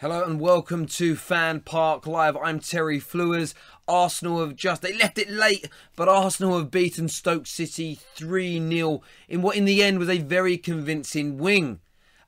Hello and welcome to Fan Park Live. I'm Terry Flewers. Arsenal have just they left it late, but Arsenal have beaten Stoke City 3-0 in what in the end was a very convincing win.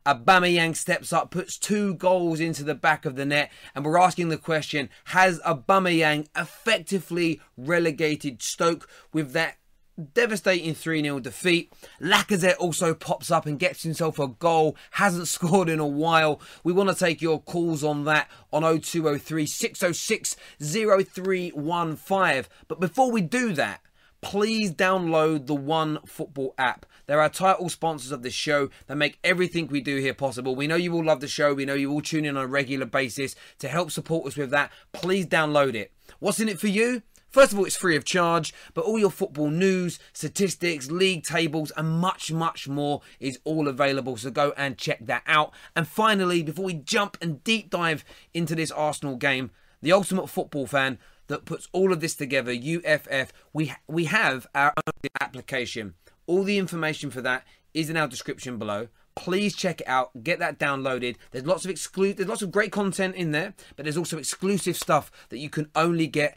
Aubameyang steps up, puts two goals into the back of the net, and we're asking the question: Has Aubameyang effectively relegated Stoke with that devastating 3 0 defeat. Lacazette also pops up and gets himself a goal, hasn't scored in a while. We want to take your calls on that on 0203 606 0315. But before we do that, please download the One Football app. They're our title sponsors of the show. They make everything we do here possible. We know you all love the show. We know you all tune in on a regular basis to help support us with that. Please download it. What's in it for you? First of all, it's free of charge, but all your football news, statistics, league tables, and much, much more is all available. So go and check that out. And finally, before we jump and deep dive into this Arsenal game, the ultimate football fan that puts all of this together, UFF, we we have our own application. All the information for that is in our description below. Please check it out. Get that downloaded. There's lots of exclusive, there's lots of great content in there, but there's also exclusive stuff that you can only get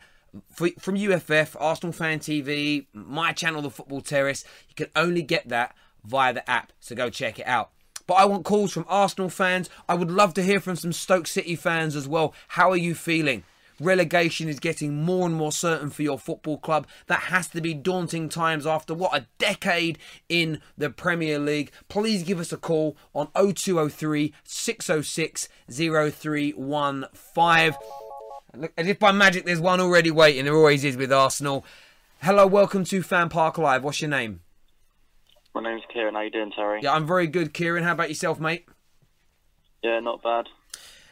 from UFF, Arsenal Fan TV, my channel, The Football Terrace. You can only get that via the app, so go check it out. But I want calls from Arsenal fans. I would love to hear from some Stoke City fans as well. How are you feeling? Relegation is getting more and more certain for your football club. That has to be daunting times after what a decade in the Premier League. Please give us a call on 0203 606 0315. As if by magic, there's one already waiting. There always is with Arsenal. Hello, welcome to Fan Park Live. What's your name? My name's Kieran. How you doing, Terry? Yeah, I'm very good, Kieran. How about yourself, mate? Yeah, not bad.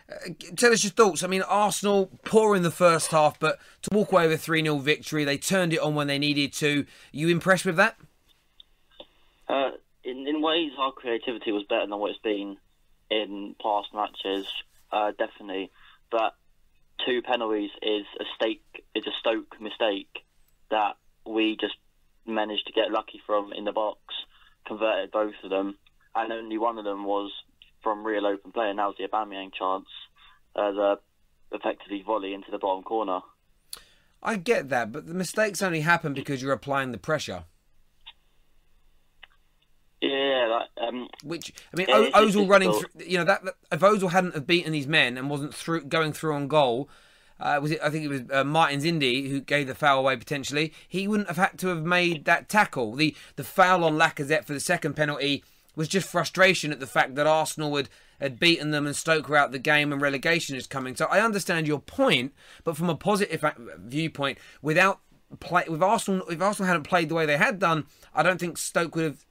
Uh, tell us your thoughts. I mean, Arsenal poor in the first half, but to walk away with a 3 0 victory, they turned it on when they needed to. You impressed with that? Uh, in, in ways, our creativity was better than what it's been in past matches, uh, definitely. But two penalties is a stake is a Stoke mistake that we just managed to get lucky from in the box, converted both of them, and only one of them was from real open play, and that was the Aubameyang chance, uh, the effectively volley into the bottom corner. I get that, but the mistakes only happen because you're applying the pressure. Yeah, that, um, which I mean, yeah, Ozil running through. You know that, that if Ozil hadn't have beaten these men and wasn't through going through on goal, uh, was it? I think it was uh, Martins Indi who gave the foul away potentially. He wouldn't have had to have made that tackle. The the foul on Lacazette for the second penalty was just frustration at the fact that Arsenal had had beaten them and Stoke were out the game and relegation is coming. So I understand your point, but from a positive viewpoint, without play with Arsenal, if Arsenal hadn't played the way they had done, I don't think Stoke would have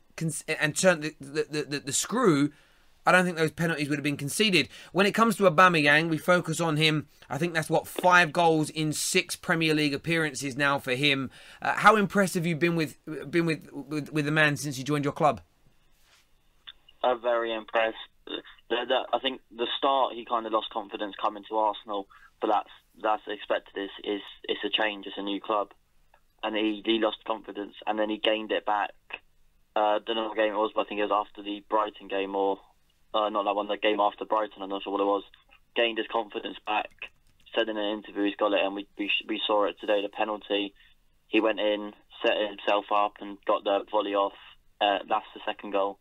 and turn the, the, the, the screw, I don't think those penalties would have been conceded. When it comes to Aubameyang, we focus on him. I think that's what five goals in six Premier League appearances now for him. Uh, how impressed have you been with been with, with, with the man since he joined your club? I'm very impressed. The, the, I think the start he kind of lost confidence coming to Arsenal, but that's that's expected. Is is it's a change. It's a new club, and he he lost confidence, and then he gained it back uh, don't know what game it was, but I think it was after the Brighton game, or uh, not that one, the game after Brighton. I'm not sure what it was. Gained his confidence back. Said in an interview he's got it, and we we, we saw it today. The penalty, he went in, set himself up, and got the volley off. Uh, that's the second goal.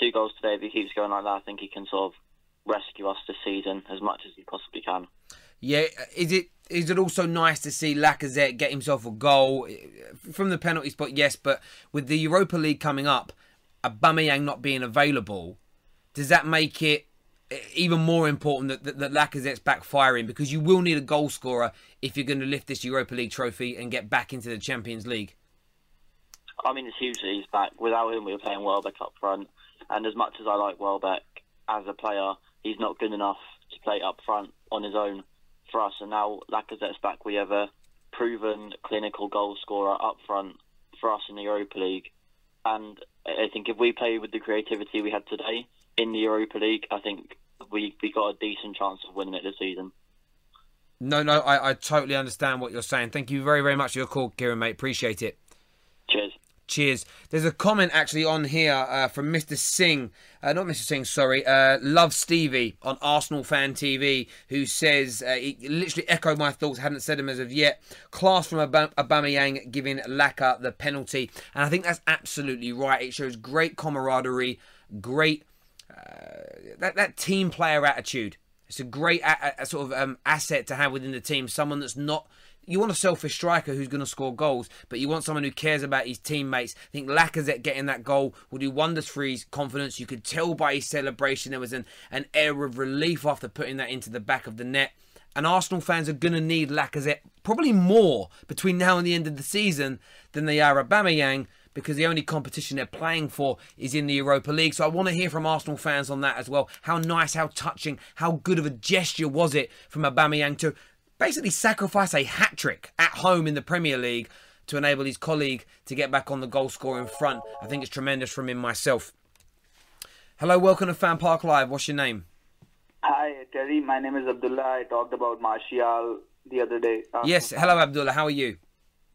Two goals today. If he keeps going like that, I think he can sort of rescue us this season as much as he possibly can. Yeah, is it is it also nice to see Lacazette get himself a goal from the penalty spot? Yes, but with the Europa League coming up, Aubameyang not being available, does that make it even more important that, that, that Lacazette's back firing because you will need a goal scorer if you're going to lift this Europa League trophy and get back into the Champions League. I mean, it's huge that he's back. Without him, we were playing Welbeck up front. And as much as I like Welbeck as a player, he's not good enough to play up front on his own for us. And now Lacazette's back. We have a proven clinical goal scorer up front for us in the Europa League. And I think if we play with the creativity we had today in the Europa League, I think we we got a decent chance of winning it this season. No, no, I, I totally understand what you're saying. Thank you very, very much for your call, Kieran, mate. Appreciate it. Cheers. There's a comment actually on here uh, from Mr. Singh, uh, not Mr. Singh, sorry, uh, Love Stevie on Arsenal Fan TV, who says, uh, he literally echoed my thoughts, hadn't said them as of yet. Class from Ab- Aubameyang giving Laka the penalty. And I think that's absolutely right. It shows great camaraderie, great, uh, that, that team player attitude. It's a great a- a sort of um, asset to have within the team. Someone that's not you want a selfish striker who's going to score goals, but you want someone who cares about his teammates. I think Lacazette getting that goal will do wonders for his confidence. You could tell by his celebration there was an, an air of relief after putting that into the back of the net. And Arsenal fans are going to need Lacazette probably more between now and the end of the season than they are Aubameyang because the only competition they're playing for is in the Europa League. So I want to hear from Arsenal fans on that as well. How nice, how touching, how good of a gesture was it from Aubameyang to basically sacrifice a hat trick at home in the Premier League to enable his colleague to get back on the goal scoring front. I think it's tremendous from him myself. Hello, welcome to Fan Park Live. What's your name? Hi, Terry. My name is Abdullah. I talked about Martial the other day. Uh, yes. Hello, Abdullah. How are you?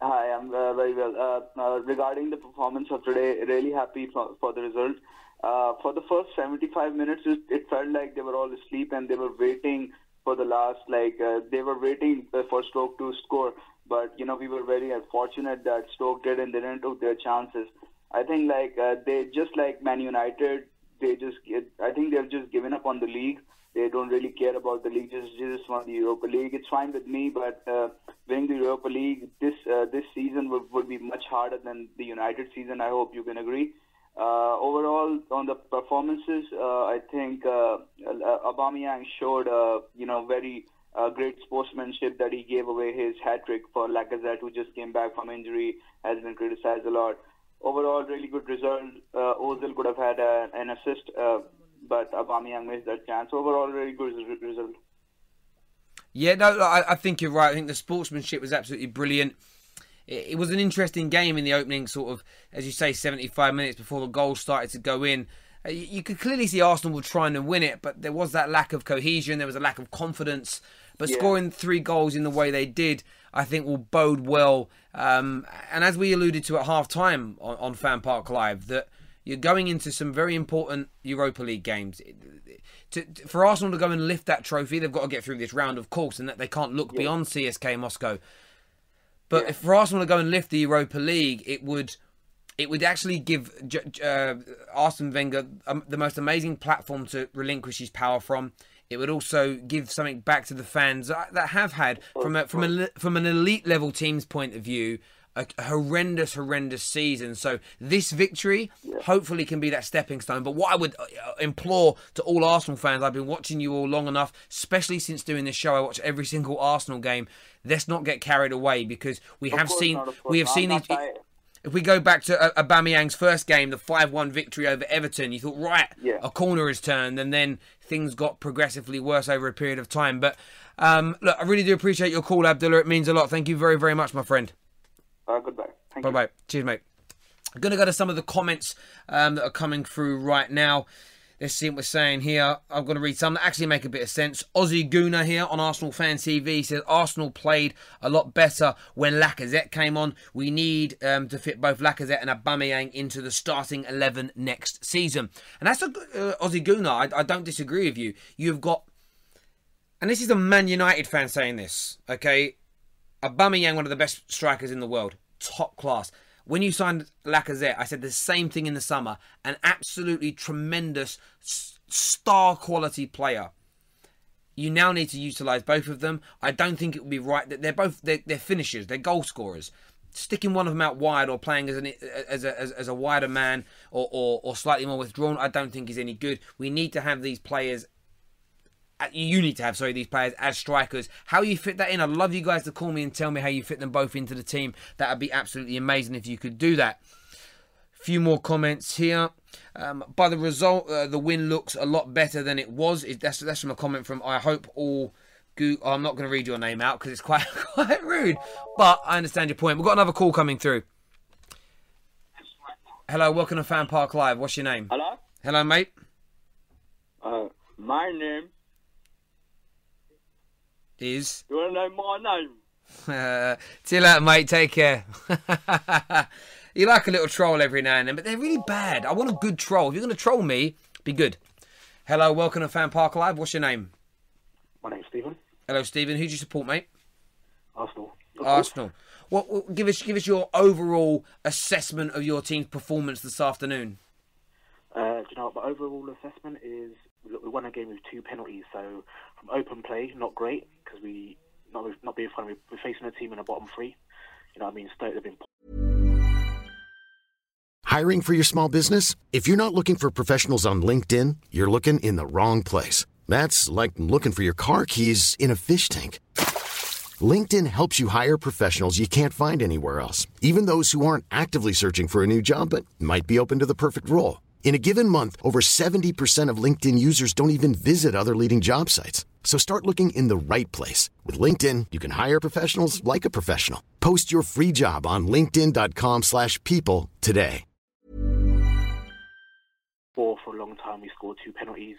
Hi, I'm uh, very well. Uh, uh regarding the performance of today, really happy for, for the result. Uh, for the first 75 minutes, it felt like they were all asleep and they were waiting for the last like uh, they were waiting for Stoke to score, but you know we were very fortunate that Stoke did and they didn't took their chances. I think like uh, they just like Man United, they just I think they've just given up on the league. They don't really care about the league. Just just want the Europa League. It's fine with me, but uh, winning the Europa League this uh, this season would, would be much harder than the United season. I hope you can agree. Uh, overall, on the performances, uh, I think uh, Aubameyang showed, uh, you know, very uh, great sportsmanship that he gave away his hat trick for Lacazette, who just came back from injury, has been criticized a lot. Overall, really good result. Uh, Ozil could have had a, an assist, uh, but Aubameyang missed that chance. Overall, really good result. Yeah, no, I, I think you're right. I think the sportsmanship was absolutely brilliant it, it was an interesting game in the opening, sort of, as you say, 75 minutes before the goals started to go in. Uh, you, you could clearly see Arsenal were trying to win it, but there was that lack of cohesion, there was a lack of confidence. But yeah. scoring three goals in the way they did, I think, will bode well. Um, and as we alluded to at half time on, on Fan Park Live, that you're going into some very important Europa League games. To, to, for Arsenal to go and lift that trophy, they've got to get through this round, of course, and that they can't look yeah. beyond CSKA Moscow. But yeah. if Arsenal to go and lift the Europa League, it would it would actually give uh, Arsene Wenger um, the most amazing platform to relinquish his power from. It would also give something back to the fans that have had from a, from a, from an elite level team's point of view a horrendous, horrendous season. So this victory yeah. hopefully can be that stepping stone. But what I would uh, implore to all Arsenal fans, I've been watching you all long enough, especially since doing this show. I watch every single Arsenal game. Let's not get carried away because we of have seen we have seen these. If we go back to uh, Aubameyang's first game, the five-one victory over Everton, you thought, right, yeah. a corner is turned, and then things got progressively worse over a period of time. But um, look, I really do appreciate your call, Abdullah. It means a lot. Thank you very, very much, my friend. Uh, goodbye. Thank bye bye. Cheers, mate. I'm going to go to some of the comments um, that are coming through right now. Let's see what we're saying here. I'm going to read some that actually make a bit of sense. Ozzy Guna here on Arsenal Fan TV says Arsenal played a lot better when Lacazette came on. We need um, to fit both Lacazette and Aubameyang into the starting 11 next season. And that's a uh, Ozzy Guna. I, I don't disagree with you. You've got, and this is a Man United fan saying this, okay? Aubameyang, one of the best strikers in the world, top class. When you signed Lacazette, I said the same thing in the summer. An absolutely tremendous star quality player. You now need to utilise both of them. I don't think it would be right that they're both they're, they're finishers, they're goal scorers. Sticking one of them out wide or playing as an as a as, as a wider man or, or or slightly more withdrawn, I don't think is any good. We need to have these players you need to have sorry these players as strikers. How you fit that in? I'd love you guys to call me and tell me how you fit them both into the team. That would be absolutely amazing if you could do that. Few more comments here. Um, by the result, uh, the win looks a lot better than it was. It, that's that's from a comment from I hope all. Go- oh, I'm not going to read your name out because it's quite quite rude, but I understand your point. We've got another call coming through. Hello, welcome to Fan Park Live. What's your name? Hello? Hello, mate. Uh, my name. Is You want to know my name? uh, you later, mate. Take care. you like a little troll every now and then, but they're really bad. I want a good troll. If you're going to troll me, be good. Hello, welcome to Fan Park Live. What's your name? My name's Stephen. Hello, Stephen. Who do you support, mate? Arsenal. Arsenal. What, what? Give us give us your overall assessment of your team's performance this afternoon. Uh, do you know what my overall assessment is? We won a game with two penalties, so open play, not great because we not not being funny. We're facing a team in the bottom three. You know what I mean? Stoke have been Hiring for your small business? If you're not looking for professionals on LinkedIn, you're looking in the wrong place. That's like looking for your car keys in a fish tank. LinkedIn helps you hire professionals you can't find anywhere else, even those who aren't actively searching for a new job but might be open to the perfect role. In a given month, over 70% of LinkedIn users don't even visit other leading job sites. So start looking in the right place. With LinkedIn, you can hire professionals like a professional. Post your free job on linkedin.com/people slash people today. poor for a long time. We scored two penalties.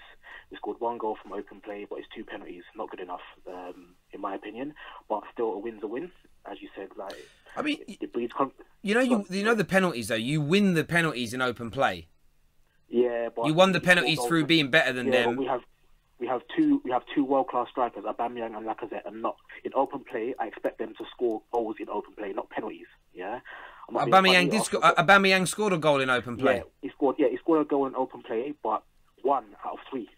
We scored one goal from open play, but it's two penalties. Not good enough, um, in my opinion. But still, a win's a win, as you said. Like I mean, it, it breeds. Con- You know, you you know the penalties though. You win the penalties in open play. Yeah, but You won the penalties through being better than yeah, them. But we have we have two we have two world class strikers, Aubameyang and Lacazette, and not in open play. I expect them to score goals in open play, not penalties. Yeah. I'm not being funny, Aubameyang did score. Aubameyang scored a goal in open play. Yeah, he scored. Yeah, he scored a goal in open play, but one out of three.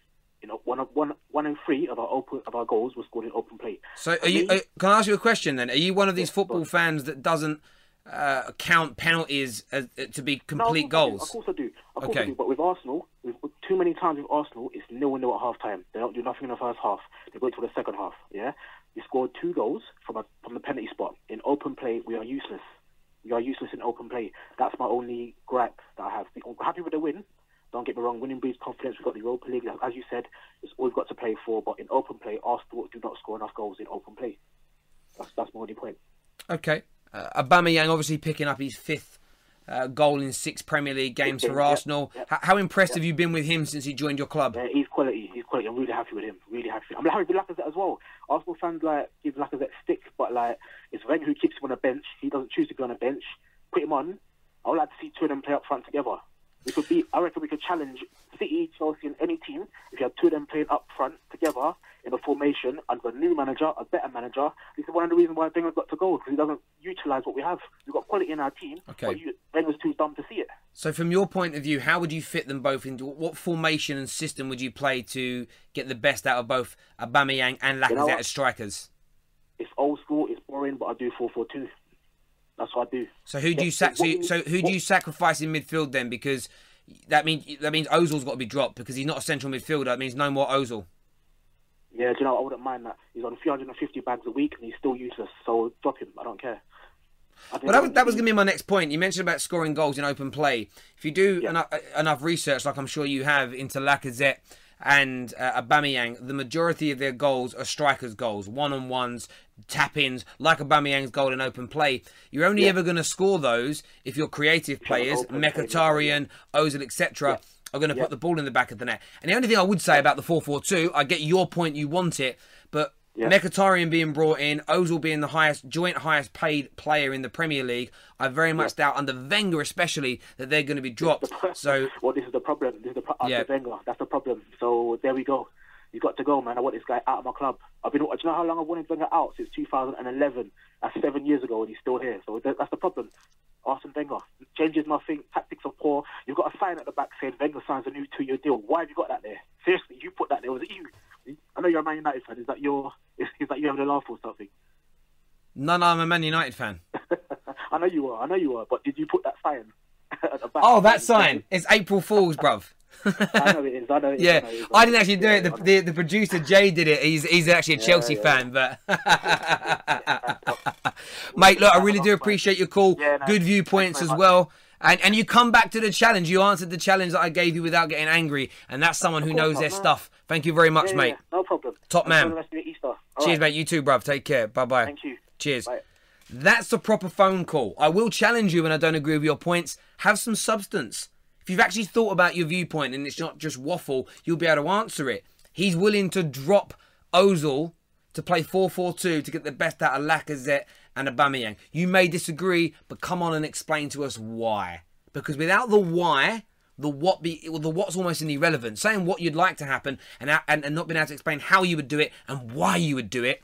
You know, one of one one in three of our open of our goals was scored in open play. So, are you? Uh, can I ask you a question then? Are you one of these Yeah, football on. fans that doesn't uh, count penalties as, uh, to be No, of complete I do, goals? Of course I do. Of course Okay. I do. But with Arsenal, with, too many times with Arsenal, it's nil nil at half time. They don't do nothing in the first half. They go to the second half. Yeah, we scored two goals from a, from the penalty spot. In open play, we are useless. We are useless in open play. That's my only gripe that I have. I'm happy with the win. Don't get me wrong. Winning breeds confidence. We've got the Europa League, as you said. It's all we've got to play for. But in open play, Arsenal do not score enough goals in open play. That's that's my only point. Okay. Uh, Aubameyang obviously picking up his fifth uh, goal in six Premier League games for Arsenal. yeah. H- how impressed have you been with him since he joined your club? Yeah, he's quality. He's quality. I'm really happy with him. Really happy. I'm happy with Lacazette as well. Arsenal fans like give Lacazette stick, but like it's Wenger who keeps him on the bench. He doesn't choose to be on the bench. Put him on. I would like to see two of them play up front together. We could be. I reckon we could challenge City, Chelsea, and any team if you had two of them playing up front together in a formation under a new manager, a better manager. This is one of the reasons why Wenger's got to go because he doesn't utilise what we have. We've got quality in our team, Okay. but you, Wenger's too dumb to see it. So, from your point of view, how would you fit them both into what formation and system would you play to get the best out of both Aubameyang and Lacazette You know as strikers? It's old school. It's boring, but I do four four two. That's what I do. So who do you sac- so, you- so who do you sacrifice in midfield then? Because that means that means Ozil's got to be dropped because he's not a central midfielder. That means no more Ozil. Yeah, do you know, I wouldn't mind that. He's on 350 bags a week and he's still useless, so drop him. I don't care. I Well, that was, that was going to be my next point. You mentioned about scoring goals in open play. If you do Yeah. enough, enough research, like I'm sure you have, into Lacazette and uh, Aubameyang, the majority of their goals are strikers' goals, one-on-ones, tap-ins, like Aubameyang's goal in open play. You're only Yeah. ever going to score those if you're creative players, Mkhitaryan, Ozil, etc., are going to Yeah. put the ball in the back of the net. And the only thing I would say about the 4-4-2, I get your point, you want it, but Yeah. Mkhitaryan being brought in, Ozil being the highest joint highest paid player in the Premier League, I very much doubt under Wenger especially that they're going to be dropped. So well, this is the problem. This is the pro- uh, Yeah. Wenger. That's the problem. So there we go. You got to go, man. I want this guy out of my club. I've been. Do you know how long I've wanted Wenger out since 2011? That's seven years ago, and he's still here. So that's the problem. Arsene Wenger changes nothing. Tactics are poor. You've got a sign at the back saying Wenger signs a new two-year deal. Why have you got that there? Seriously, you put that there. Was it you? I know you're a Man United fan. Is that your? Is, is that you having a laugh or something? No, no, I'm a Man United fan. I know you are. I know you are. But did you put that sign at the back? Oh, that sign! It's April Fools, bruv. I know it is. I know it is. Yeah, is. I didn't actually do Yeah, it. The, the, the producer Jay did it. He's he's actually a Chelsea yeah. fan, but mate, look, I really do appreciate your call. Yeah, no, Good viewpoints as well. And and you come back to the challenge. You answered the challenge that I gave you without getting angry, and that's someone who knows their stuff. Thank you very much, Yeah, mate. yeah, no problem. Top Enjoy man. the rest of your Easter. All Cheers, right. mate. You too, bruv. Take care. Bye bye. Thank you. Cheers. Bye. That's a proper phone call. I will challenge you when I don't agree with your points. Have some substance. If you've actually thought about your viewpoint and it's not just waffle, you'll be able to answer it. He's willing to drop Ozil to play 4-4-2 to get the best out of Lacazette and Aubameyang. You may disagree, but come on and explain to us why. Because without the why, the what be the what's almost an irrelevant. Saying what you'd like to happen and, and and not being able to explain how you would do it and why you would do it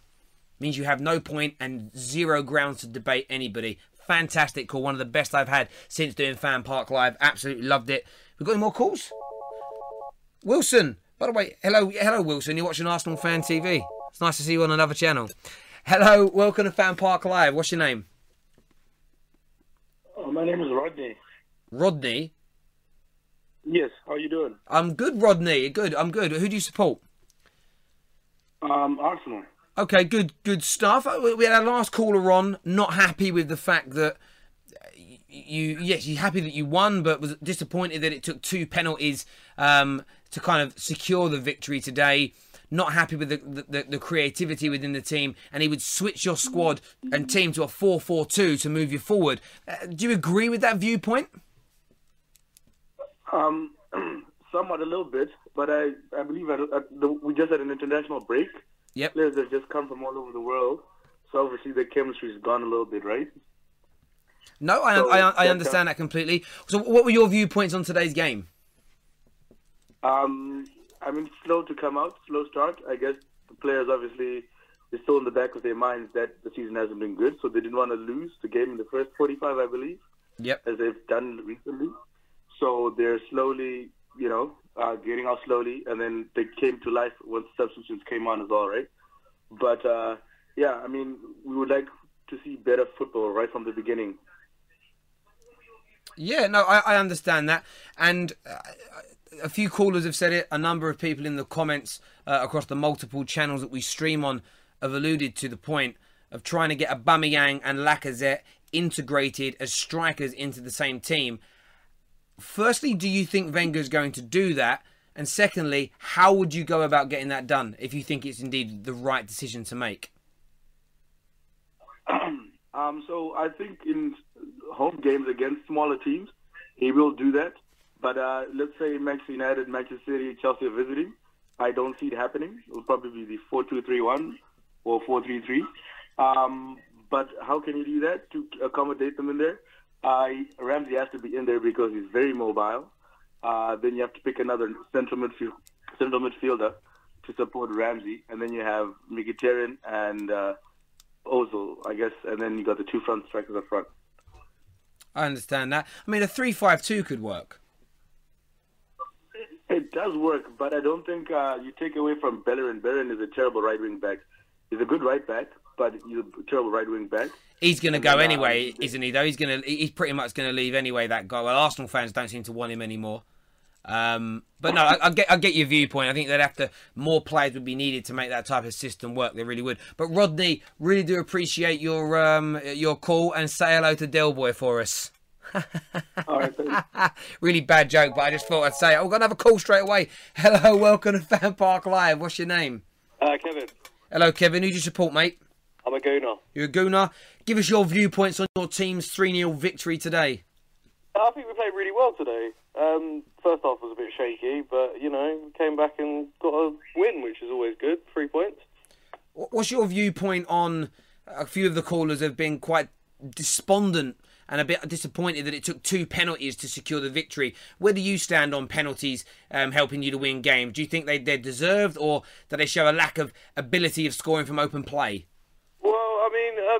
means you have no point and zero grounds to debate anybody. Fantastic call, one of the best I've had since doing Fan Park Live. Absolutely loved it. We've got any more calls? Wilson. By the way, hello, hello, Wilson. You're watching Arsenal Fan TV. It's nice to see you on another channel. Hello, welcome to Fan Park Live. What's your name? Oh, my name is Rodney. Rodney. Yes, how are you doing? I'm good, Rodney. Good. I'm good. Who do you support? Um, Arsenal. Okay, good, good stuff. Uh, We had our last caller on, not happy with the fact that uh, you, yes, you're happy that you won, but was disappointed that it took two penalties um, to kind of secure the victory today. Not happy with the, the, the creativity within the team, and he would switch your squad and team to a 4 4 2 to move you forward. Uh, do you agree with that viewpoint? Um, somewhat a little bit, but I, I believe at, at the, we just had an international break. Yep. Players have just come from all over the world, so obviously the chemistry's gone a little bit, right? No, I, So, I, I that's, understand uh, that completely. So, what were your viewpoints on today's game? Um, I mean, slow to come out, slow start. I guess the players obviously is still in the back of their minds that the season hasn't been good, so they didn't want to lose the game in the first 45, I believe. Yep. as they've done recently. So they're slowly, you know, uh, getting out slowly, and then they came to life once substitutions came on as well, right? But uh, yeah, I mean, we would like to see better football right from the beginning. Yeah, no, I, I understand that, and uh, a few callers have said it. A number of people in the comments uh, across the multiple channels that we stream on have alluded to the point of trying to get Aubameyang and Lacazette integrated as strikers into the same team. Firstly, do you think Wenger's going to do that? And secondly, how would you go about getting that done if you think it's indeed the right decision to make? Um, so I think in home games against smaller teams, he will do that. But uh, let's say Manchester United, Manchester City, Chelsea are visiting. I don't see it happening. It will probably be the 4-2-3-1 or 4-3-3. Um, but how can you do that to accommodate them in there? Uh, Ramsey has to be in there because he's very mobile. Uh, then you have to pick another central central midfielder to support Ramsey, and then you have Mkhitaryan and uh, Ozil, I guess, and then you got the two front strikers up front. I understand that. I mean, a three-five-two could work. It does work, but I don't think uh, you take away from Bellerin. Bellerin is a terrible right wing back. He's a good right back, but he's a terrible right wing back. He's going to go then, uh, anyway, isn't he? Though he's going to, he's pretty much going to leave anyway. That guy. Well, Arsenal fans don't seem to want him anymore. Um, but no, I, I get, I get your viewpoint. I think they'd have to more players would be needed to make that type of system work. They really would. But Rodney, really do appreciate your um, your call and say hello to Delboy for us. All right, thanks. really bad joke, but I just thought I'd say it. Oh, we're gonna have a call straight away. Hello, welcome to Fan Park Live. What's your name? Uh, Kevin, Hello, Kevin. Who do you support, mate? I'm a gooner. You're a Gooner. Give us your viewpoints on your team's 3 0 victory today. I think we played really well today. Um, first half was a bit shaky, but you know, came back and got a win, which is always good. Three points. What's your viewpoint on a few of the callers have been quite despondent and a bit disappointed that it took two penalties to secure the victory? Where do you stand on penalties um, helping you to win games? Do you think they, they're deserved or do they show a lack of ability of scoring from open play? Well, I mean, uh,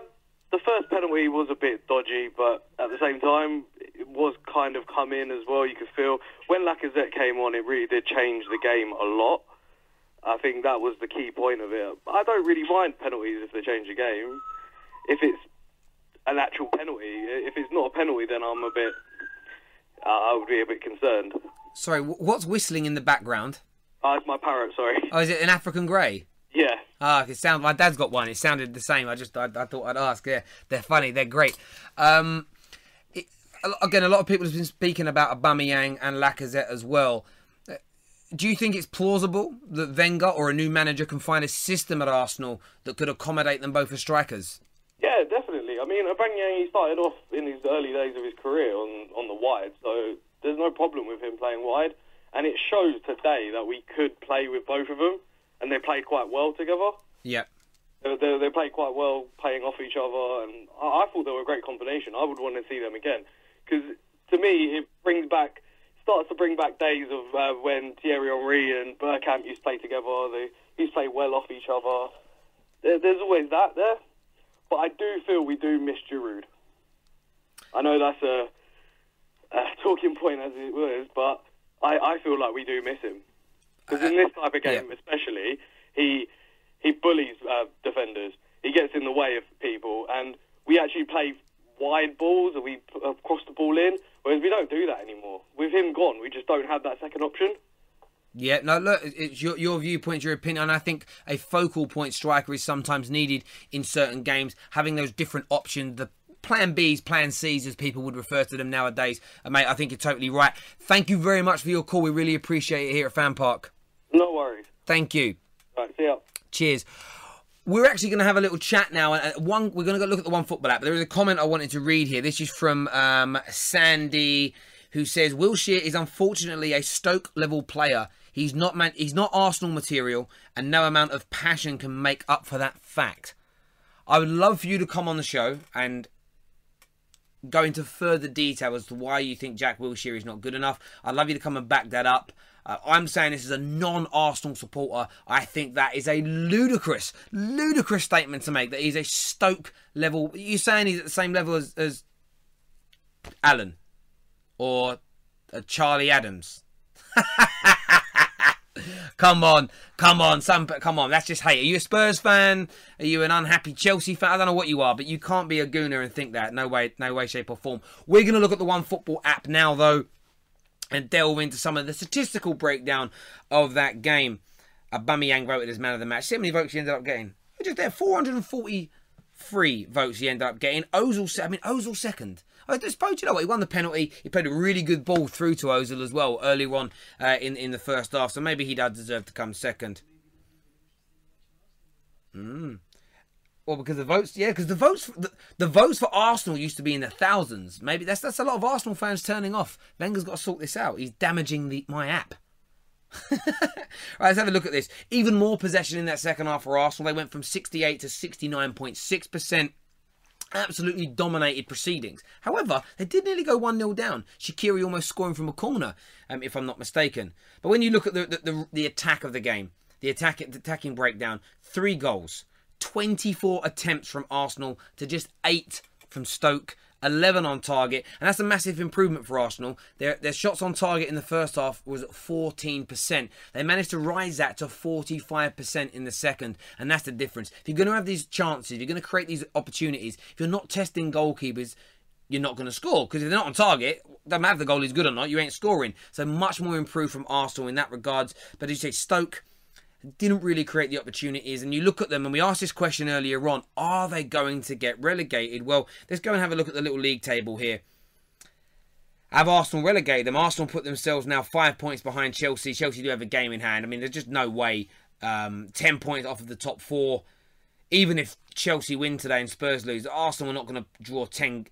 the first penalty was a bit dodgy, but at the same time, it was kind of come in as well. You could feel when Lacazette came on, it really did change the game a lot. I think that was the key point of it. I don't really mind penalties if they change the game. If it's an actual penalty, if it's not a penalty, then I'm a bit. Uh, I would be a bit concerned. Sorry, what's whistling in the background? Uh, it's my parrot, sorry. Oh, is it an African grey? Yeah. Ah, it sounds. My dad's got one. It sounded the same. I just, I, I thought I'd ask. Yeah, they're funny. They're great. Um, it, again, a lot of people have been speaking about Aubameyang and Lacazette as well. Uh, Do you think it's plausible that Wenger or a new manager can find a system at Arsenal that could accommodate them both as strikers? Yeah, definitely. I mean, Aubameyang, he started off in his early days of his career on, on the wide, so there's no problem with him playing wide. And it shows today that we could play with both of them, and they played quite well together. Yeah. They, they, they played quite well playing off each other, and I, I thought they were a great combination. I would want to see them again because to me it brings back starts to bring back days of uh, when Thierry Henry and Bergkamp used to play together. They used to play well off each other. There, there's always that there, but I do feel we do miss Giroud. I know that's a, a talking point as it was, but I, I feel like we do miss him because in this type of game, especially, he he bullies uh, defenders. He gets in the way of people, and we actually play wide balls and we uh, cross the ball in. Whereas we don't do that anymore. With him gone, we just don't have that second option. Yeah, no, look, it's your, your viewpoint, your opinion, and I think a focal point striker is sometimes needed in certain games. Having those different options, the plan Bs, plan Cs, as people would refer to them nowadays. Uh, mate, I think you're totally right. Thank you very much for your call. We really appreciate it here at Fan Park. No worries. Thank you. Right, see ya. Cheers. We're actually going to have a little chat now, and uh, one we're going to go look at the one football app. But there is a comment I wanted to read here. This is from um, Sandy, who says Wilshere is unfortunately a Stoke level player. He's not man- he's not Arsenal material, and no amount of passion can make up for that fact. I would love for you to come on the show and go into further detail as to why you think Jack Wilshere is not good enough. I'd love you to come and back that up. Uh, I'm saying this as a non-Arsenal supporter. I think that is a ludicrous, ludicrous statement to make. That he's a Stoke level. You're saying he's at the same level as, as Allen or uh, Charlie Adams. come on, come on, some, come on. That's just hate. Are you a Spurs fan? Are you an unhappy Chelsea fan? I don't know what you are, but you can't be a gooner and think that. No way, no way, shape or form. We're going to look at the One Football app now, though, and delve into some of the statistical breakdown of that game. Aubameyang voted as man of the match. See how many votes he ended up getting? Just there, 443 votes he ended up getting. Ozil, I mean, Ozil second. I suppose you know what he won the penalty. He played a really good ball through to Ozil as well earlier on uh, in in the first half. So maybe he does deserve to come second. Mm. Well, because the votes, yeah, because the votes, the, the votes for Arsenal used to be in the thousands. Maybe that's that's a lot of Arsenal fans turning off. Wenger's got to sort this out. He's damaging the my app. right, let's have a look at this. Even more possession in that second half for Arsenal. They went from 68 to 69.6%. Absolutely dominated proceedings. However, they did nearly go 1 0 down. Shaqiri almost scoring from a corner, um, if I'm not mistaken. But when you look at the, the, the, the attack of the game, the attack, the attacking breakdown, three goals, 24 attempts from Arsenal to just eight from Stoke. 11 on target, and that's a massive improvement for Arsenal. Their, their shots on target in the first half was 14%. They managed to rise that to 45% in the second, and that's the difference. If you're going to have these chances, you're going to create these opportunities, if you're not testing goalkeepers, you're not going to score because if they're not on target, doesn't matter if the goal is good or not, you ain't scoring. So much more improved from Arsenal in that regards. But as you say, Stoke didn't really create the opportunities. And you look at them, and we asked this question earlier on are they going to get relegated? Well, let's go and have a look at the little league table here. Have Arsenal relegated them? Arsenal put themselves now five points behind Chelsea. Chelsea do have a game in hand. I mean, there's just no way. Um, 10 points off of the top four. Even if Chelsea win today and Spurs lose, Arsenal are not going to draw 10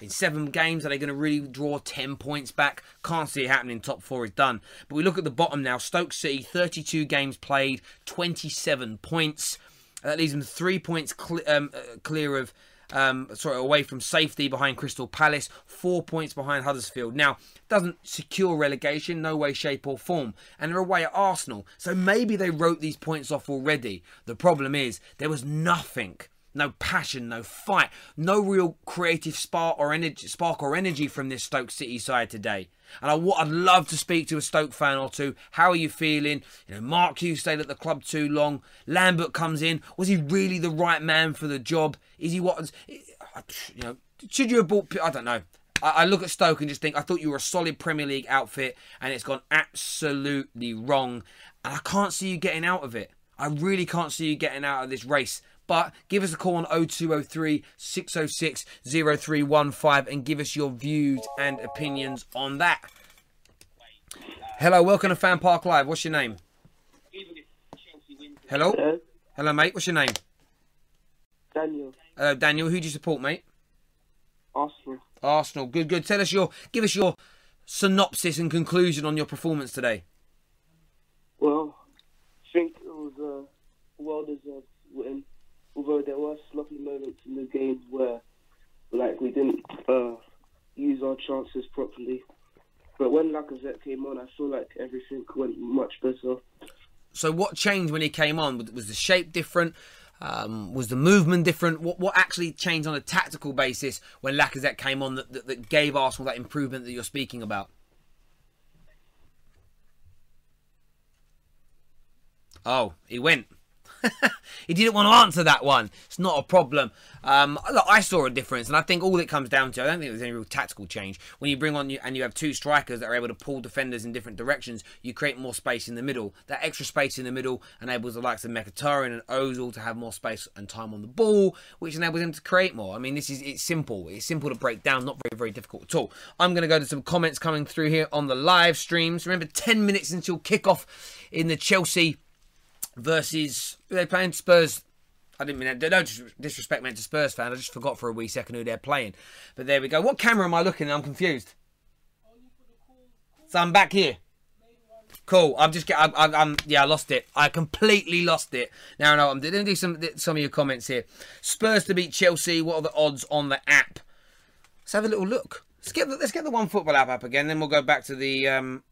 in seven games, are they going to really draw 10 points back? Can't see it happening. Top four is done. But we look at the bottom now. Stoke City, 32 games played, 27 points. That leaves them three points cl- um, uh, clear of, um, sorry, away from safety behind Crystal Palace, four points behind Huddersfield. Now, doesn't secure relegation, no way, shape, or form. And they're away at Arsenal. So maybe they wrote these points off already. The problem is, there was nothing no passion, no fight, no real creative spark or energy, spark or energy from this Stoke City side today. And I, would love to speak to a Stoke fan or two. How are you feeling? You know, Mark Hughes stayed at the club too long. Lambert comes in. Was he really the right man for the job? Is he what? You know, should you have bought? I don't know. I, I look at Stoke and just think I thought you were a solid Premier League outfit, and it's gone absolutely wrong, and I can't see you getting out of it. I really can't see you getting out of this race. But give us a call on 0203 606 0315 and give us your views and opinions on that. Hello, welcome to Fan Park Live. What's your name? Hello? Hello, Hello, mate. What's your name? Daniel, Uh, Daniel, who do you support, mate? Arsenal. Arsenal. Good, good. Tell us your, give us your synopsis and conclusion on your performance today. Well, I think it was a well-deserved win, although there were sloppy moments in the game where, like, we didn't uh, use our chances properly. But when Lacazette came on, I feel like everything went much better. So, what changed when he came on? Was- the shape different? Um, was the movement different? What what actually changed on a tactical basis when Lacazette came on that, that, that gave Arsenal that improvement that you're speaking about? Oh, he went. he didn't want to answer that one. It's not a problem. Um, look, I saw a difference, and I think all it comes down to, I don't think there's any real tactical change. When you bring on you and you have two strikers that are able to pull defenders in different directions, you create more space in the middle. That extra space in the middle enables the likes of Mkhitaryan and Ozil to have more space and time on the ball, which enables them to create more. I mean, this is it's simple. It's simple to break down, not very very difficult at all. I'm going to go to some comments coming through here on the live streams. Remember, 10 minutes until kickoff in the Chelsea versus they're playing Spurs. I didn't mean that. No disrespect meant to Spurs fan. I just forgot for a wee second who they're playing. But there we go. What camera am I looking at? I'm confused. So I'm back here. Cool. I'm just. I'm, I'm. Yeah, I lost it. I completely lost it. Now, no. I'm going to do some some of your comments here. Spurs to beat Chelsea. What are the odds on the app? Let's have a little look. Let's get the, let's get the one football app up again. Then we'll go back to the um,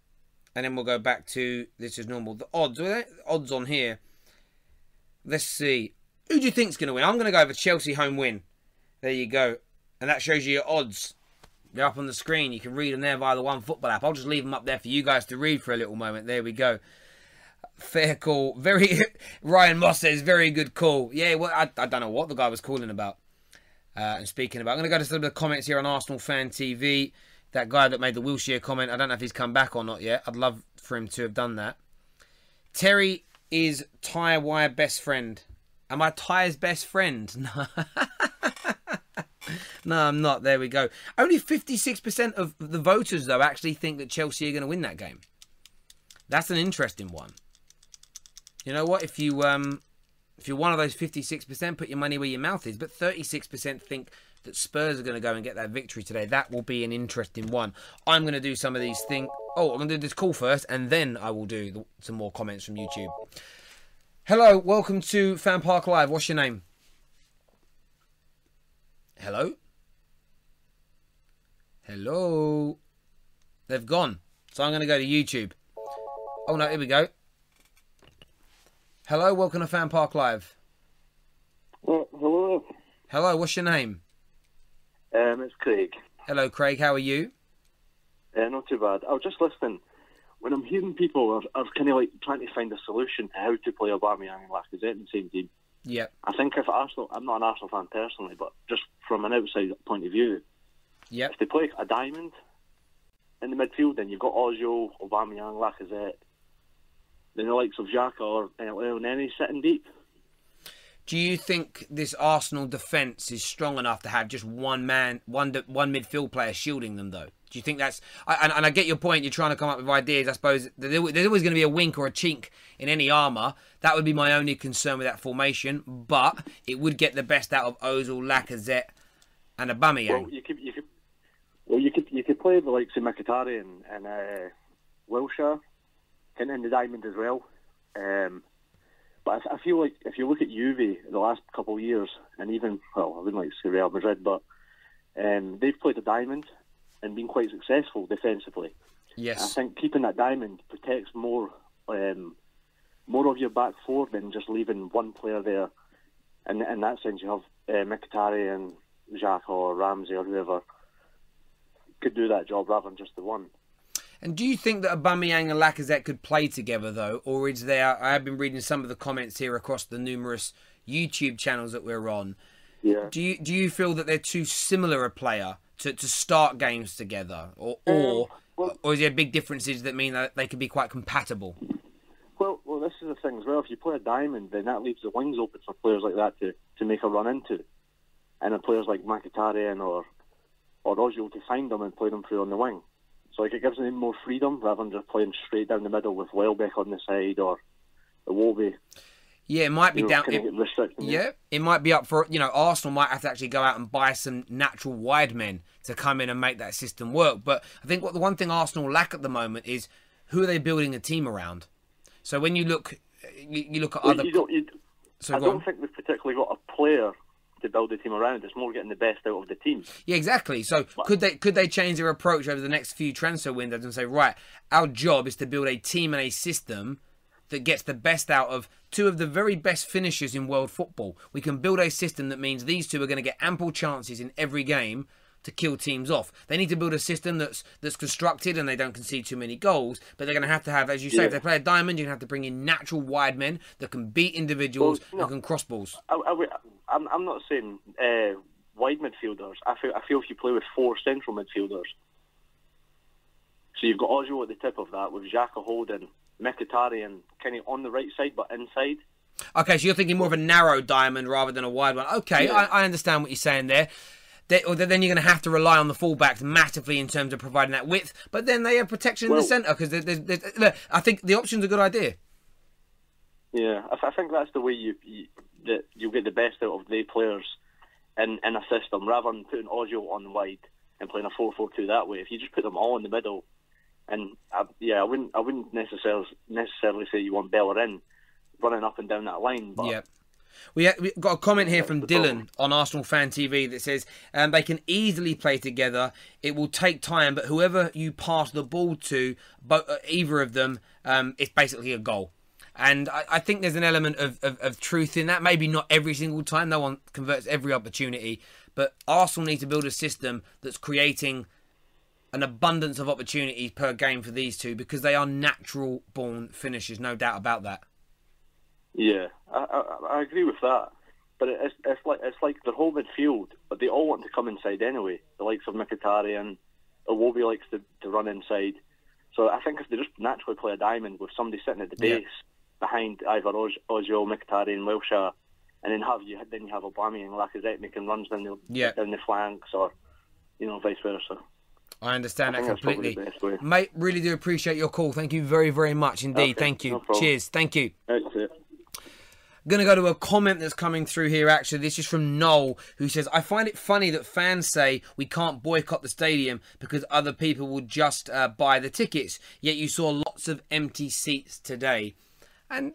and then we'll go back to this is normal. The odds, odds on here. Let's see. Who do you think's going to win? I'm going to go for Chelsea home win. There you go, and that shows you your odds. They're up on the screen. You can read them there via the One Football app. I'll just leave them up there for you guys to read for a little moment. There we go. Fair call. Very. Ryan Moss says very good call. Yeah. Well, I, I don't know what the guy was calling about uh, and speaking about. I'm going to go to some of the comments here on Arsenal Fan TV. That guy that made the Wilshere comment, I don't know if he's come back or not yet. I'd love for him to have done that. Terry is Ty Wire best friend. Am I Ty's best friend? No. no, I'm not. There we go. Only 56% of the voters, though, actually think that Chelsea are going to win that game. That's an interesting one. You know what? If you um, if you're one of those 56%, put your money where your mouth is. But 36% think that Spurs are going to go and get that victory today. That will be an interesting one. I'm going to do some of these things. Oh, I'm going to do this call first, and then I will do the, some more comments from YouTube. Hello, welcome to Fan Park Live. What's your name? Hello? Hello? They've gone. So I'm going to go to YouTube. Oh no, here we go. Hello, welcome to Fan Park Live. Uh, hello. Hello, what's your name? Um, it's Craig. Hello, Craig. How are you? Uh, not too bad. I was just listening. When I'm hearing people are, are kind of like trying to find a solution to how to play Aubameyang and Lacazette in the same team, Yeah. I think if Arsenal, I'm not an Arsenal fan personally, but just from an outside point of view, Yep. if they play a diamond in the midfield, then you've got Ozil, Aubameyang, Lacazette, then the likes of Xhaka or uh, Nene sitting deep. Do you think this Arsenal defence is strong enough to have just one man, one one midfield player shielding them, though? Do you think that's? And, and I get your point. You're trying to come up with ideas. I suppose there's always going to be a wink or a chink in any armour. That would be my only concern with that formation. But it would get the best out of Ozil, Lacazette, and Aubameyang. Well, you could, you could, well, you could, you could play the likes of Mkhitaryan and, uh, Wilshere, and in the diamond as well. Um, but I, I feel like if you look at Juve the last couple of years, and even well, I wouldn't like to say Real Madrid, but um, they've played the diamond and been quite successful defensively. Yes, I think keeping that diamond protects more um, more of your back four than just leaving one player there. And in that sense, you have uh, Mkhitaryan, Xhaka or Ramsey or whoever could do that job rather than just the one. And do you think that Aubameyang and Lacazette could play together though, or is there? I have been reading some of the comments here across the numerous YouTube channels that we're on. Yeah. Do you do you feel that they're too similar a player to, to start games together, or um, or or is there big differences that mean that they can be quite compatible? Well, well, this is the thing as well. If you play a diamond, then that leaves the wings open for players like that to, to make a run into, and then players like Mkhitaryan or or Ozil to find them and play them through on the wing. Like it gives them more freedom rather than just playing straight down the middle with Welbeck on the side or Iwobi. Yeah, it might be You know, down. It, get restricting you. yeah, it might be up for you know Arsenal might have to actually go out and buy some natural wide men to come in and make that system work. But I think what the one thing Arsenal lack at the moment is who are they building a team around. So when you look, you, you look at other. you don't, you, So I don't on. think we've particularly got a player to build a team around. It's more getting the best out of the team. Yeah, exactly. So could they could they change their approach over the next few transfer windows and say, right, our job is to build a team and a system that gets the best out of two of the very best finishers in world football. We can build a system that means these two are going to get ample chances in every game to kill teams off. They need to build a system that's that's constructed and they don't concede too many goals. But they're going to have to have, as you say, if they play a diamond, you're going to have to bring in natural wide men that can beat individuals Well, no. and can cross balls. I, I, I'm, I'm not saying uh, wide midfielders. I feel, I feel if you play with four central midfielders, so you've got Ozil at the tip of that with Xhaka holding, Mkhitaryan kind of on the right side but inside. Okay, so you're thinking more of a narrow diamond rather than a wide one. Okay, Yeah. I, I understand what you're saying there. They, or then you're going to have to rely on the fullbacks massively in terms of providing that width. But then they have protection in the centre because there's, there's, look, I think the option's a good idea. Yeah, I, I think that's the way you, you that you get the best out of the players in, in a system rather than putting Ozil on wide and playing a 4-4-2 that way. If you just put them all in the middle, and uh, yeah, I wouldn't I wouldn't necessarily necessarily say you want Bellerin running up and down that line, but Yep. We ha- we got a comment here from Dylan on Arsenal Fan TV that says um, they can easily play together. It will take time, but whoever you pass the ball to, bo- uh, either of them, um, it's basically a goal. And I, I think there's an element of, of, of truth in that. Maybe not every single time. No one converts every opportunity. But Arsenal need to build a system that's creating an abundance of opportunities per game for these two because they are natural born finishers, no doubt about that. Yeah, I, I, I agree with that. But it's it's like it's like the whole midfield, but they all want to come inside anyway. The likes of Mkhitaryan, Iwobi likes to, to run inside. So I think if they just naturally play a diamond with somebody sitting at the Yeah. base behind either Oz, Ozil, Mkhitaryan, Wilshere, and then have you then you have Aubameyang and Lacazette making runs down the Yeah. down the flanks, or you know vice versa. I understand I that think that's probably completely. the best way. Mate, really do appreciate your call. Thank you very, very much indeed. Okay, Thank you. no. Cheers. Thank you. To go to a comment that's coming through here, actually. This is from Noel, who says, I find it funny that fans say we can't boycott the stadium because other people will just uh, buy the tickets. Yet you saw lots of empty seats today. And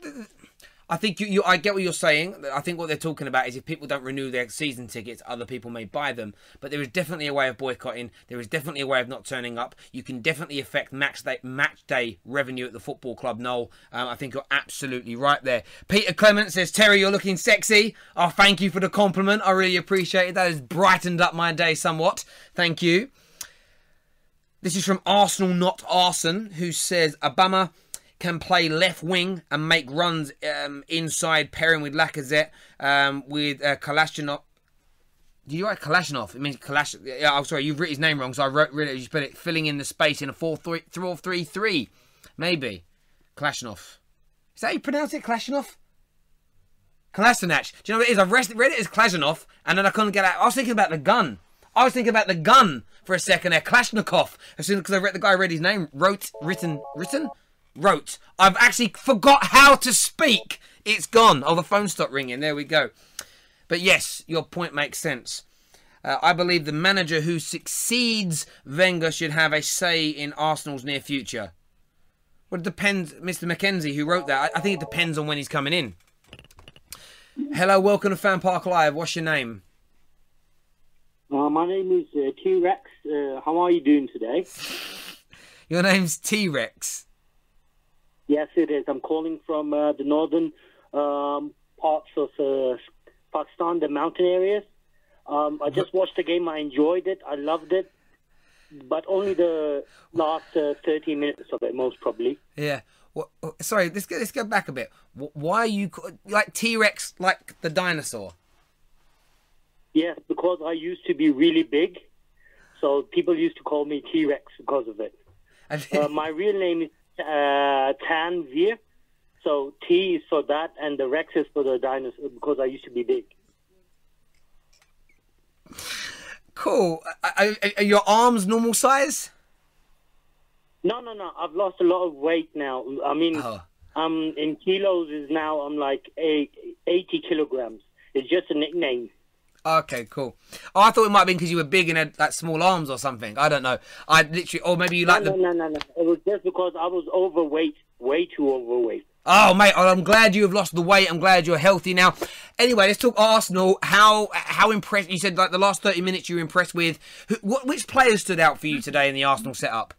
I think you, you, I get what you're saying. I think what they're talking about is if people don't renew their season tickets, other people may buy them. But there is definitely a way of boycotting. There is definitely a way of not turning up. You can definitely affect match day, match day revenue at the football club. Noel, um, I think you're absolutely right there. Peter Clement says, Terry, you're looking sexy. Oh, thank you for the compliment. I really appreciate it. That has brightened up my day somewhat. Thank you. This is from Arsenal, not Arson, who says Obama can play left wing and make runs um, inside, pairing with Lacazette, um, with uh, Kalashnikov. Do you write Kalashnikov? It means Kalash. Yeah, I'm sorry, you've written his name wrong, so I wrote really. You put it filling in the space in a 4 3 3 3 3. Maybe. Kalashnikov. Is that how you pronounce it? Kalashnikov? Kalasinac. Do you know what it is? I've read it as Klashanov, and then I couldn't get out. I was thinking about the gun. I was thinking about the gun for a second there. Kalashnikov. As soon as I read the guy read his name, wrote, written, written, wrote. I've actually forgot how to speak. It's gone. Oh, the phone stopped ringing. There we go. But yes, your point makes sense. Uh, I believe the manager who succeeds Wenger should have a say in Arsenal's near future. Well, it depends. Mr. Mackenzie, who wrote that, I, I think it depends on when he's coming in. Hello, welcome to Fan Park Live. What's your name? Uh, my name is uh, T Rex. Uh, how are you doing today? Your name's T Rex. Yes, it is. I'm calling from uh, the northern um, parts of uh, Pakistan, the mountain areas. Um, I just watched the game. I enjoyed it. I loved it, but only the last uh, 30 minutes of it, most probably. Yeah. Well, sorry, let's go, let's go back a bit. Why are you like T Rex, like the dinosaur? Yes, because I used to be really big, so people used to call me T Rex because of it. uh, my real name is uh, Tanvir. So T is for that, and the Rex is for the dinosaur because I used to be big. Cool. Are, are- are your arms normal size? No, no, no. I've lost a lot of weight now. I mean, Oh. um, in kilos is now I'm like eight, 80 kilograms. It's just a nickname. Okay, cool. Oh, I thought it might have been because you were big and had like small arms or something. I don't know. I literally, or maybe you like no, the. no, no, no, no. It was just because I was overweight, way too overweight. Oh, mate, I'm glad you have lost the weight. I'm glad you're healthy now. Anyway, let's talk Arsenal. How how impressed? You said like the last 30 minutes you were impressed with. Who, what which players stood out for you today in the Arsenal setup?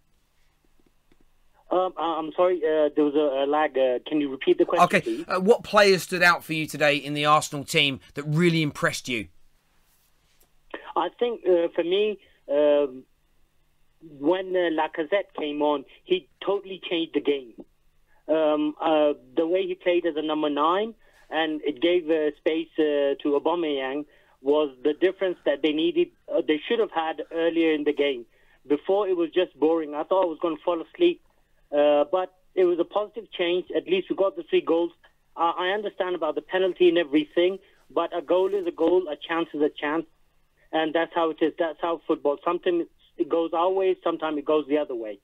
Um, uh, I'm sorry, uh, there was a, a lag. Uh, can you repeat the question, Okay, uh, what players stood out for you today in the Arsenal team that really impressed you? I think uh, for me, um, when uh, Lacazette came on, he totally changed the game. Um, uh, the way he played as a number nine, and it gave uh, space uh, to Aubameyang, was the difference that they needed. Uh, they should have had earlier in the game. Before it was just boring. I thought I was going to fall asleep, uh, but it was a positive change. At least we got the three goals. I understand about the penalty and everything, but a goal is a goal, a chance is a chance and that's how it is. That's how football. Sometimes it goes our way, sometimes it goes the other way.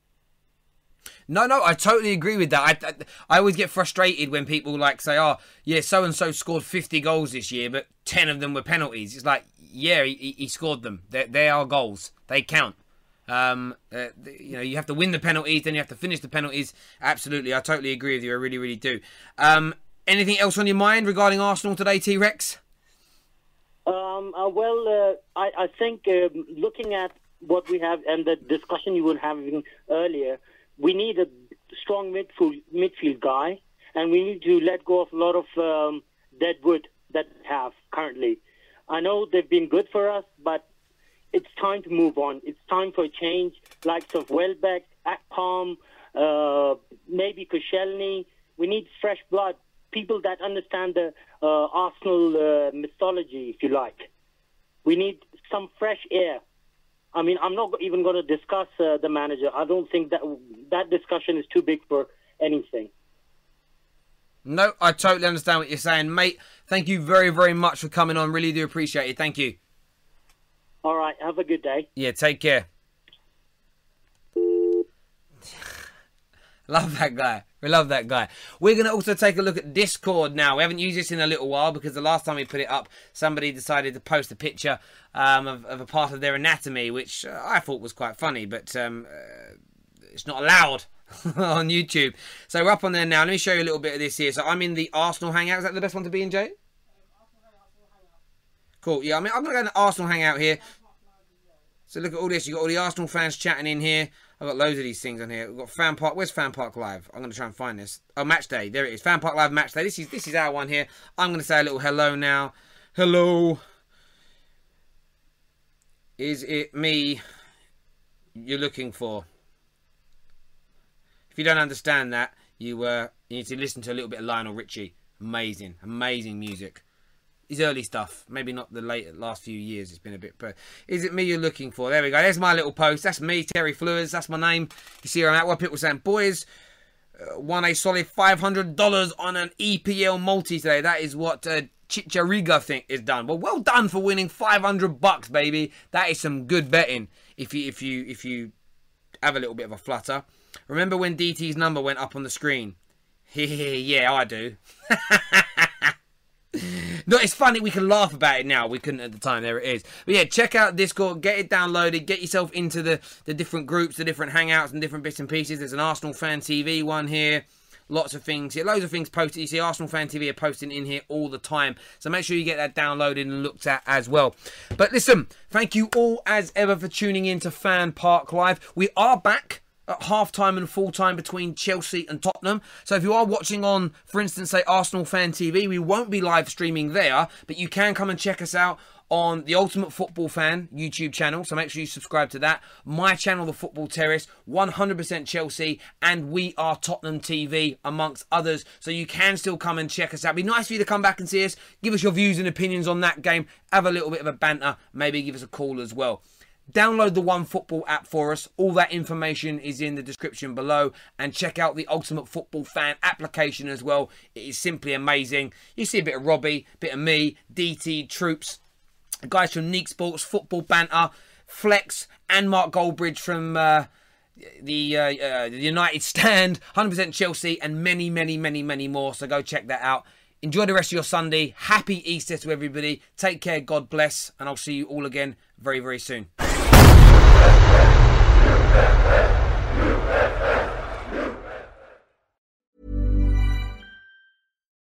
No, no, I totally agree with that. I, I, I always get frustrated when people like say, "Oh, yeah, so and so scored 50 goals this year, but 10 of them were penalties." It's like, yeah, he, he scored them. They, they are goals. They count. Um, uh, you know, you have to win the penalties, then you have to finish the penalties. Absolutely, I totally agree with you. I really, really do. Um, anything else on your mind regarding Arsenal today, T Rex? Um, uh, well, uh, I, I think um, looking at what we have and the discussion you were having earlier, we need a strong midfield, midfield guy, and we need to let go of a lot of um, dead wood that we have currently. I know they've been good for us, but it's time to move on. It's time for a change, likes of Welbeck, Akpom, uh, maybe Koscielny. We need fresh blood, people that understand the uh, Arsenal uh, mythology, if you like. We need some fresh air. I mean, I'm not even going to discuss uh, the manager. I don't think that that discussion is too big for anything. No, I totally understand what you're saying, mate. Thank you very, very much for coming on. Really do appreciate it. Thank you. All right, have a good day. Yeah, take care. love that guy. We love that guy. We're going to also take a look at Discord now. We haven't used this in a little while because the last time we put it up, somebody decided to post a picture um, of, of a part of their anatomy, which uh, I thought was quite funny, but um, uh, it's not allowed on YouTube. So we're up on there now. Let me show you a little bit of this here. So I'm in the Arsenal hangout. Is that the best one to be in, Jay? Cool. Yeah, I mean, I'm going to go in the Arsenal hangout here. So look at all this. You've got all the Arsenal fans chatting in here. I've got loads of these things on here. We've got Fan Park. Where's Fan Park Live? I'm going to try and find this. Oh, Match Day. There it is. Fan Park Live Match Day. This is this is our one here. I'm going to say a little hello now. Hello. Is it me you're looking for? If you don't understand that, you uh, you need to listen to a little bit of Lionel Richie. Amazing, amazing music. His early stuff, maybe not the late last few years. It's been a bit. But is it me you're looking for? There we go. There's my little post. That's me, Terry Flewers. That's my name. You see where I'm at. What people saying, boys. Uh, won a solid $500 on an EPL multi today. That is what uh, Chichariga think is done. Well, well done for winning 500 bucks, baby. That is some good betting. If you if you if you have a little bit of a flutter. Remember when DT's number went up on the screen? yeah, I do. no, it's funny. We can laugh about it now. We couldn't at the time. There it is. But yeah, check out Discord. Get it downloaded. Get yourself into the, the different groups, the different hangouts, and different bits and pieces. There's an Arsenal fan TV one here. Lots of things here. Loads of things posted. You see Arsenal fan TV are posting in here all the time. So make sure you get that downloaded and looked at as well. But listen, thank you all as ever for tuning in to Fan Park Live. We are back at half time and full time between Chelsea and Tottenham. So if you are watching on, for instance, say Arsenal Fan TV, we won't be live streaming there, but you can come and check us out on the Ultimate Football Fan YouTube channel. So make sure you subscribe to that. My channel, The Football Terrace, 100% Chelsea, and We Are Tottenham TV, amongst others. So you can still come and check us out. It'd be nice for you to come back and see us. Give us your views and opinions on that game. Have a little bit of a banter. Maybe give us a call as well. Download the One Football app for us. All that information is in the description below. And check out the Ultimate Football Fan application as well. It is simply amazing. You see a bit of Robbie, a bit of me, DT, Troopz, guys from Neek Sports, Football Banter, Flex, and Mark Goldbridge from. Uh, the, uh, uh, the United Stand, 100% Chelsea, and many, many, many, many more. So go check that out. Enjoy the rest of your Sunday. Happy Easter to everybody. Take care. God bless. And I'll see you all again very, very soon.